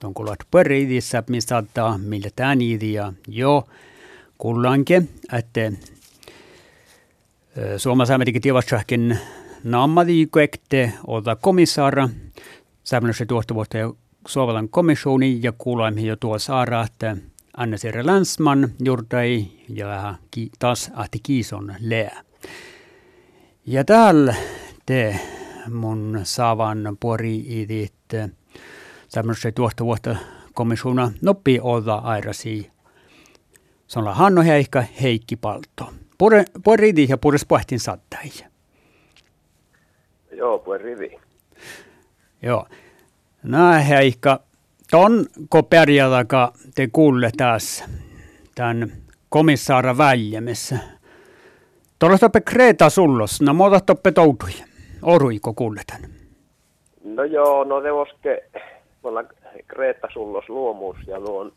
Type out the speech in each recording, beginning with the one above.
De kuulat pörriidissä, missä saattaa millä tämän idea jo kullanke, että Suomessa Amerikin tiivassähkin nammadiikoekte ota komissaara, vuotta jo Suomalan komissioni ja kuulemme jo tuo saara, että Anne Sire Länsman jurdai ja taas ahti kiison lää. Ja täällä te mun saavan puori idit tämmöisen tuosta vuotta komissiona noppi olla airasi. Se on Hanno Heikka Heikki Palto. Pure, puori idi ja pures pohtin sattai. Joo, puori idi. Joo. Nää Heikka, ton koperialaka te kuulle taas tämän komissaara väljemessä. Tuolla toppe Kreta sullos, no muuta toppe toutui. Oruiko kuulletan? No joo, no se oske, mulla Kreta sullos luomuus ja luon,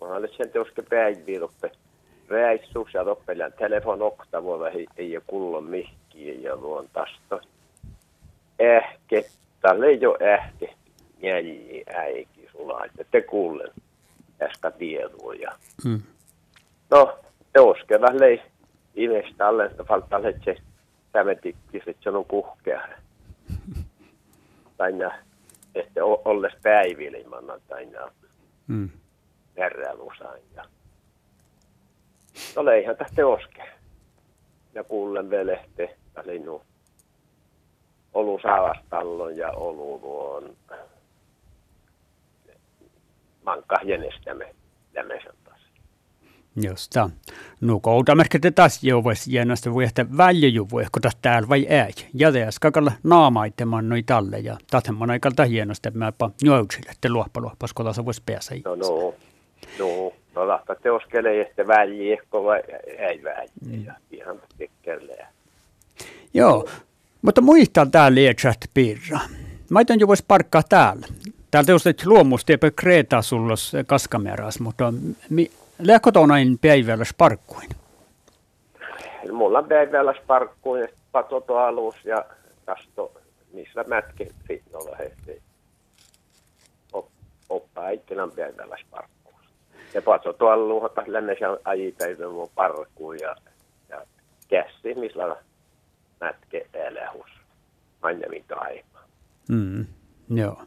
olen sen teoske päiviä toppe reissus ja toppelän telefon oktavoilla ei, ei ole kullon mihkiä ja luon tästä. Ehkä, tällä ei ole ehkä jälji äiki sulla, että te kuulen äsken tietoa. Ja... Mm. No, teoske vähän lei imestä alle, että faltaa se sävetikkis, että se on kuhkea. Tai että olles päivilimana tai mm. järjälusain. Ja... No leihän tästä oske. Ja kuulen velehte, eli nu olu saavastallon ja olu luon mankka jänestämme lämmöisen taas. Josta. No kouta merkitä taas jo vois jännästä voi ehkä kun täällä vai ei. Ja teas kakalla naamaitteman noi talle ja tatemman aikalta hienosta mäpä njöysille, että luoppa luoppas tässä voisi päässä. No no. No, no lahta teoskelee, että välji ehkä vai ei välji. Mm. Ihan tekkelee. Joo, mutta muista täällä lietsät piirra. Mä jo voisi parkkaa täällä. Täältä just että luomustiepe Kreta sulla kaskameras, mutta mi, lähkotonain päivällä sparkkuin? Mulla on päivällä sparkkuin, patoto alus ja kasto, missä mätke fitnolla hehti. Oppa itselän päivällä sparkkuun. Ja patoto alus, että lännessä ajipäivän mun parkkuun ja, ja käsi, missä mätke elähus. Aina mitä aikaa. Mm, joo.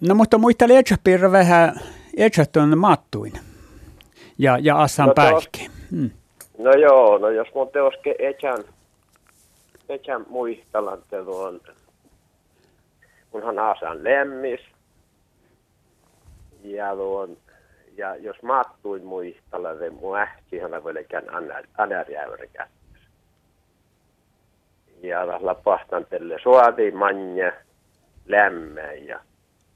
No mutta muista vähän Edgerton mattuin ja, ja Assan no, päälki. Hmm. No joo, no jos mun teoske Echan, Echan muistalan te tuon, kunhan Asan lemmis, ja tuon, ja jos mattuin muistalla, niin mun ähtihän voi kään anärjäyri kättössä. Ja lapahtan tälle suadi manja, lämmä ja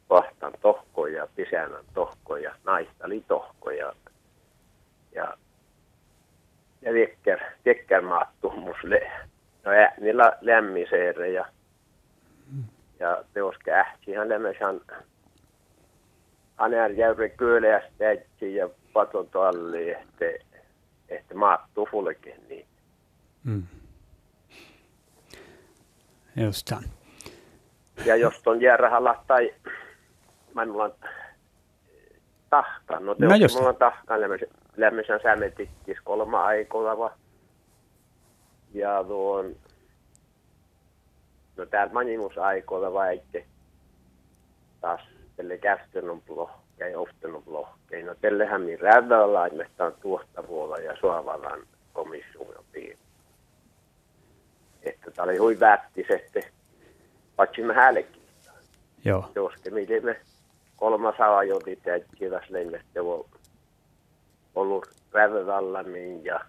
kohtan tohkoja, pisänän tohkoja, naistali tohkoja. Ja, ja viekkär, viekkär maattumus le. No ä, niillä lämmiseere ja, ja teoske ähtihän lämmösän Aner jäyri kyöleästä ja paton talli, että, että maattuu fulke niin. Mm. Just Ja jos ton järrähalla tai on tahka. No, te no just. Mulla on tahka lämmöisen sämetikkis kolma aikoilla. Ja tuon, no täällä manimus aikoilla vaikka taas tälle kästön plohkei, often plohkei. No tällehän minä rävällä, että on tuottavuolla ja suovalan komission piiri. Että tämä oli hui vättis, että paitsi mä häällekin. Joo. Joske, miten me kolmas ajoiti täyttivät lennästä on ollut rävävallammin ja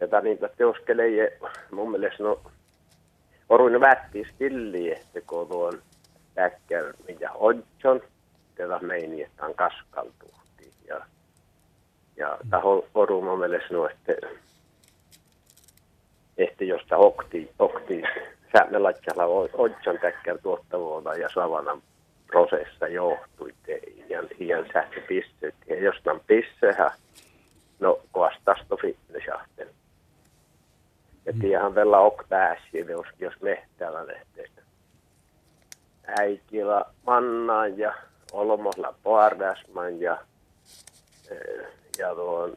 ja niitä teoskelee mun mielestä no oruin vätti stilli, että kun tuon äkkär mitä odjon, tätä meini, että on kaskaltuhti ja ja taho oru mun mielestä no, että että josta okti, okti säännöllä odjon täkkär tuottavuutta ja savanan prosessa johtui ihan, ihan sähköpisteet. Ja jostain pissehän, no koastasto fitnessahten. Ja mm. tiedähän vielä ok pääsi, jos, jos mehtäällä lähtee. äikillä mannaan ja olmosla poardasman ja, eh, ja tuon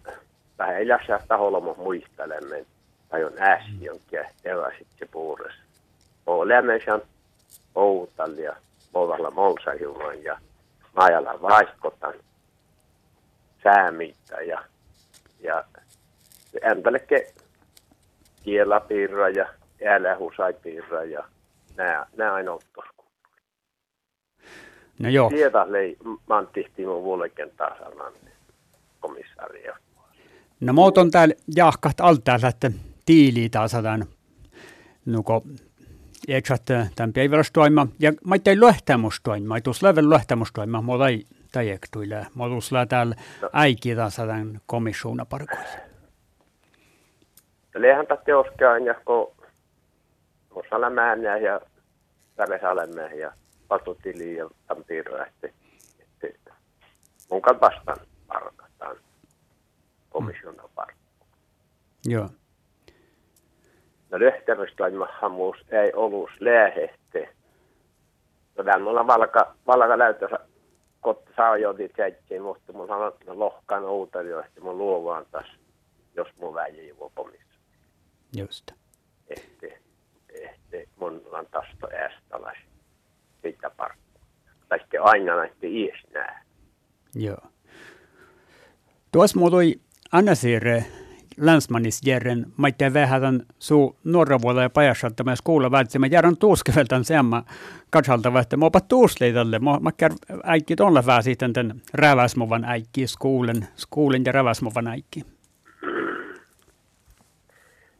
vähän jaksaa holmo muistelemme, tai on äsi jonkin evä sitten puures. Olemme sen outal ja povalla molsajuman ja majalla vaiskotan säämitta ja, ja ämpäleke kielapiirra ja äälähusaipiirra ja nämä, nämä aina ottos. No joo. Tiedä lei, mantihti mun vuoleken tasanan komissaria. No muut on täällä jahkat altaa, että tiili tasadan nuko Eikö tämän päivärastoima, ja mä tein löhtämustoima, mä tuossa level löhtämustoima, mä ei tajektuille, mä tuossa täällä no. äiki tasadan komissiona parkoilla. Lehän tätä teoskaan, ja kun osalla määnä ja välesalemme ja patutili ja että, että mun kanssa vastaan parkataan komission parkku. Joo. No lehtärystoimahamuus ei ollut läähehte. No tämän mulla valka, valka näytössä kotta saa jo tseittiin, mutta mun on lohkaan uuteli, että mun luovaan taas, jos mun väji juo pomissa. Just. Että, että mun on taas to äästäläis siitä parkku. Tai sitten aina näistä ies nää. Joo. Tuossa muutui Anna Siirre länsmanisjärren maitte vähätän suu norra vuolla ja pajassa myös kuulla vältsi. Mä järän tuuskeveltan semma katsalta, että mä opat tuusleitalle. Mä, mä kär äikki tonne vähän sitten tämän räväsmovan äikki, skuulen, skuulen ja räväsmovan äikki.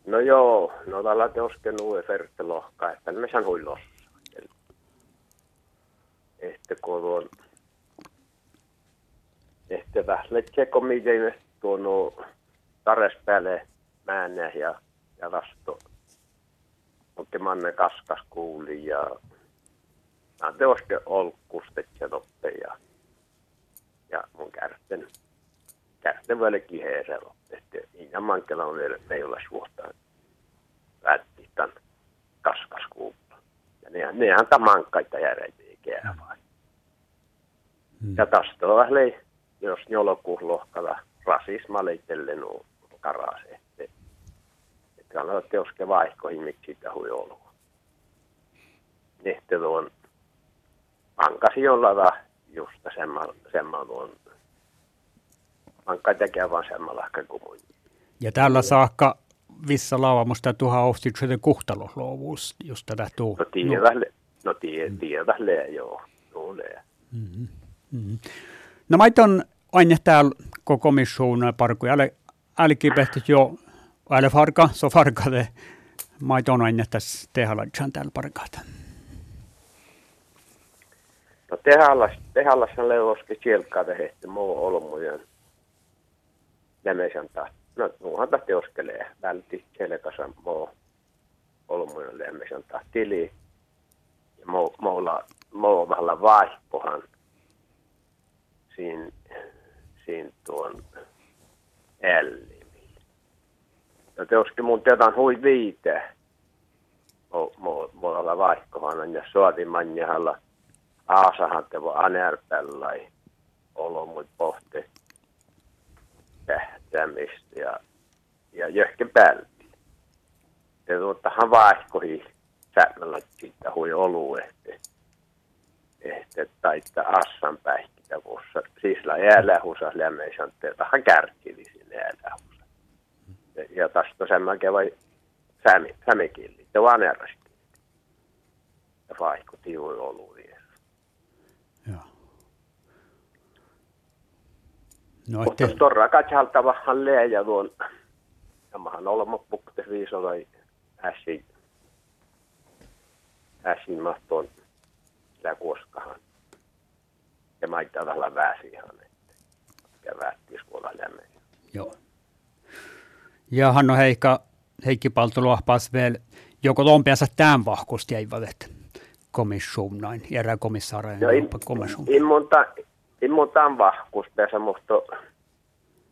No joo, no tällä teosken uue lohkaa, että me saan huilos. Että kun on, että vähän letseko miten tuon tares päälle määnne ja, ja vasto. Mutta manne kaskas kuuli ja mä te oske olkkustet ja ja, ja mun kärten, kärten vielä kiheeseen että Iina Mankela on vielä meillä suhtaan vältti tämän kaskas kuulla. Ja ne, nehän tämän mankkaita järjeitä ikää vai. Hmm. Ja tästä on vähän, jos jolokuun lohkalla rasisma leitelle nuo karas. Että, että kannattaa teoske vaihkoihin, miksi sitä hui ollut. Sitten tuon pankasi jolla just semmoinen tuon pankka tekee vaan semmoilla kuin. Ja tällä saakka vissa lauamusta tuha ohtiksen kuhtalosluovuus, just tätä tuu. No tiedälle, no tiedälle, mm. joo, tulee. Mm-hmm. Mm-hmm. No mä on aina täällä koko komission parkuja, älkipehtit jo älä farka, så farkade maiton aina tässä tehaladjan täällä parkaata. No tehallas, tehallas on leuoski kielkkaa tehty muu olmujen lämesän taas. No muuhan tahti oskelee, välti selkässä muu olmujen lämesän taas tili. Ja muu, muulla, muu vähän vaihpohan siinä, siinä tuon Ja teoski mun teetan hui viite. Mulla olla vaihkohan ja suotin manjahalla aasahan tevo anerpellai olo mut pohti tähtämistä ja, ja johonkin pälti. Ja tuottahan vaihkohi sämmällä siitä hui olu, että että taitta assan päihkitä vuossa. Siis la jäälähusas lämmeisän teetahan kärkivisi jäälähusas. Ja, ja tästä sen mä vai sämi, sämikilli, te vaan erästi. Ja vaihko tiui olu Joo. No, Mutta ette... torra katsalta vähän leijä tuon. Ja mähän olemme pukte viisoi äsi. Äsin mahtoon sitä koskahan. Ja maittaa vähän väsihan, että kävättis kuolla lämmin. Joo. Ja Hanno Heikka, Heikki Paltoluahpas vielä, joko lompiansa tämän vahkusti jäivät, että komissionain, erä komissaarain no, in, in, monta, in monta vahkuspesä, mutta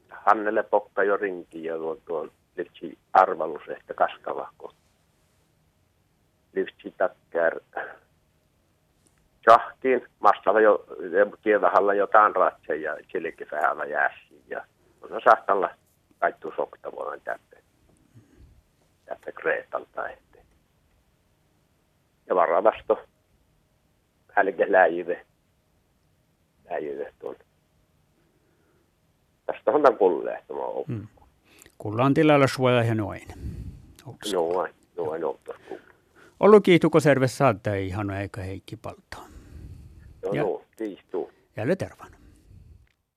Hannelle pokka jo rinki ja tuon, tuon lyhtsi arvalus ehkä kaskavahko. Lyhtsi takkär Jahtiin, mastalla jo, kielahalla jotain ratse ja silkifäällä jääsi. Ja on sahtalla kaikki soktavuoden tästä, tästä Kreetalta. Että. Ja varavasto hälke läjive, läjive tuon. Tästä on tämän kullehtuma mm. Kullaan tilalla suoja ja noin. Noin, noin, noin. Ollut kiihtuko serve saattaa ihan eikä Heikki Paltaa. No, ja, no, kiihtuu. Jälleen tervana.